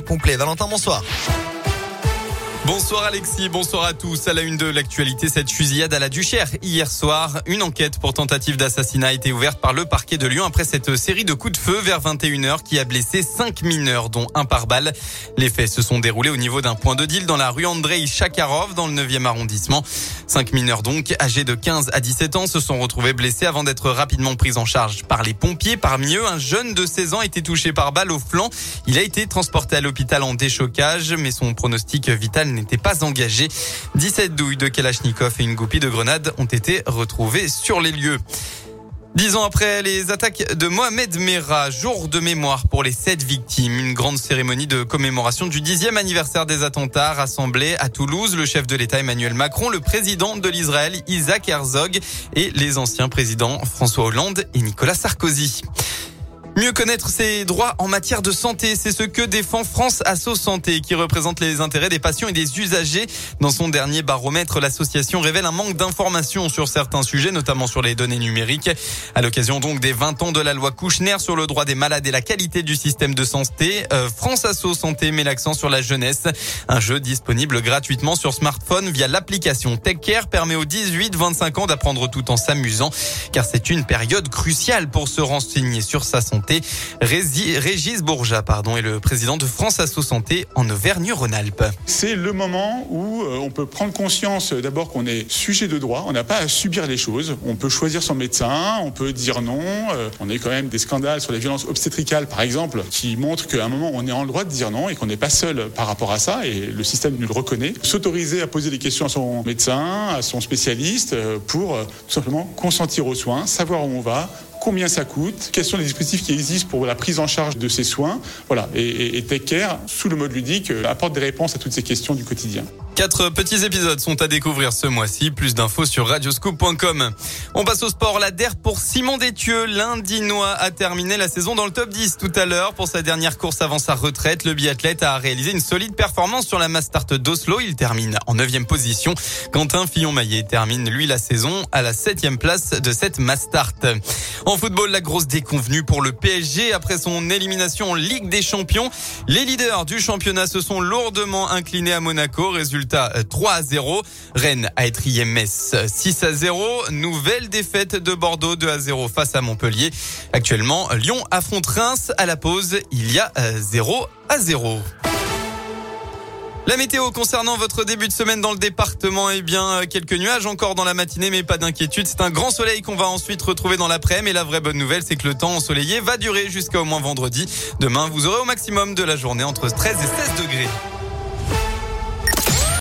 complet. Valentin, bonsoir. Bonsoir Alexis, bonsoir à tous. À la une de l'actualité, cette fusillade à la Duchère. Hier soir, une enquête pour tentative d'assassinat a été ouverte par le parquet de Lyon après cette série de coups de feu vers 21h qui a blessé cinq mineurs, dont un par balle. Les faits se sont déroulés au niveau d'un point de deal dans la rue Andrei Chakarov, dans le 9e arrondissement. Cinq mineurs donc, âgés de 15 à 17 ans, se sont retrouvés blessés avant d'être rapidement pris en charge par les pompiers. Parmi eux, un jeune de 16 ans a été touché par balle au flanc. Il a été transporté à l'hôpital en déchocage, mais son pronostic vital n'était pas engagé. 17 douilles de Kalachnikov et une goupille de grenades ont été retrouvées sur les lieux. Dix ans après les attaques de Mohamed Merah, jour de mémoire pour les sept victimes. Une grande cérémonie de commémoration du dixième anniversaire des attentats rassemblés à Toulouse. Le chef de l'État Emmanuel Macron, le président de l'Israël Isaac Herzog et les anciens présidents François Hollande et Nicolas Sarkozy. Mieux connaître ses droits en matière de santé, c'est ce que défend France Asso Santé, qui représente les intérêts des patients et des usagers. Dans son dernier baromètre, l'association révèle un manque d'informations sur certains sujets, notamment sur les données numériques. À l'occasion donc des 20 ans de la loi Kouchner sur le droit des malades et la qualité du système de santé, euh, France Asso Santé met l'accent sur la jeunesse. Un jeu disponible gratuitement sur smartphone via l'application TechCare permet aux 18-25 ans d'apprendre tout en s'amusant, car c'est une période cruciale pour se renseigner sur sa santé Régis Bourja pardon, est le président de France Asso Santé en Auvergne-Rhône-Alpes. C'est le moment où euh, on peut prendre conscience euh, d'abord qu'on est sujet de droit, on n'a pas à subir les choses, on peut choisir son médecin, on peut dire non, euh, on a quand même des scandales sur les violences obstétricales par exemple qui montrent qu'à un moment on est en droit de dire non et qu'on n'est pas seul par rapport à ça et le système nous le reconnaît. S'autoriser à poser des questions à son médecin, à son spécialiste pour tout simplement consentir aux soins, savoir où on va, combien ça coûte, quels sont les dispositifs qui existent pour la prise en charge de ces soins. Voilà. Et, et, sous le mode ludique, euh, apporte des réponses à toutes ces questions du quotidien. Quatre petits épisodes sont à découvrir ce mois-ci. Plus d'infos sur radioscoop.com. On passe au sport. La DER pour Simon Détieux. L'Indinois a terminé la saison dans le top 10 tout à l'heure. Pour sa dernière course avant sa retraite, le biathlète a réalisé une solide performance sur la Mastart d'Oslo. Il termine en neuvième position. Quentin Fillon-Maillet termine, lui, la saison à la septième place de cette Mastart. En football, la grosse déconvenue pour le PSG après son élimination en Ligue des Champions. Les leaders du championnat se sont lourdement inclinés à Monaco. 3 euh, à 0. Rennes a étrié Metz 6 à 0. Nouvelle défaite de Bordeaux 2 à 0 face à Montpellier. Actuellement, Lyon affronte Reims à la pause. Il y a 0 euh, à 0. La météo concernant votre début de semaine dans le département, eh bien, euh, quelques nuages encore dans la matinée, mais pas d'inquiétude. C'est un grand soleil qu'on va ensuite retrouver dans l'après-midi. La vraie bonne nouvelle, c'est que le temps ensoleillé va durer jusqu'à au moins vendredi. Demain, vous aurez au maximum de la journée entre 13 et 16 degrés.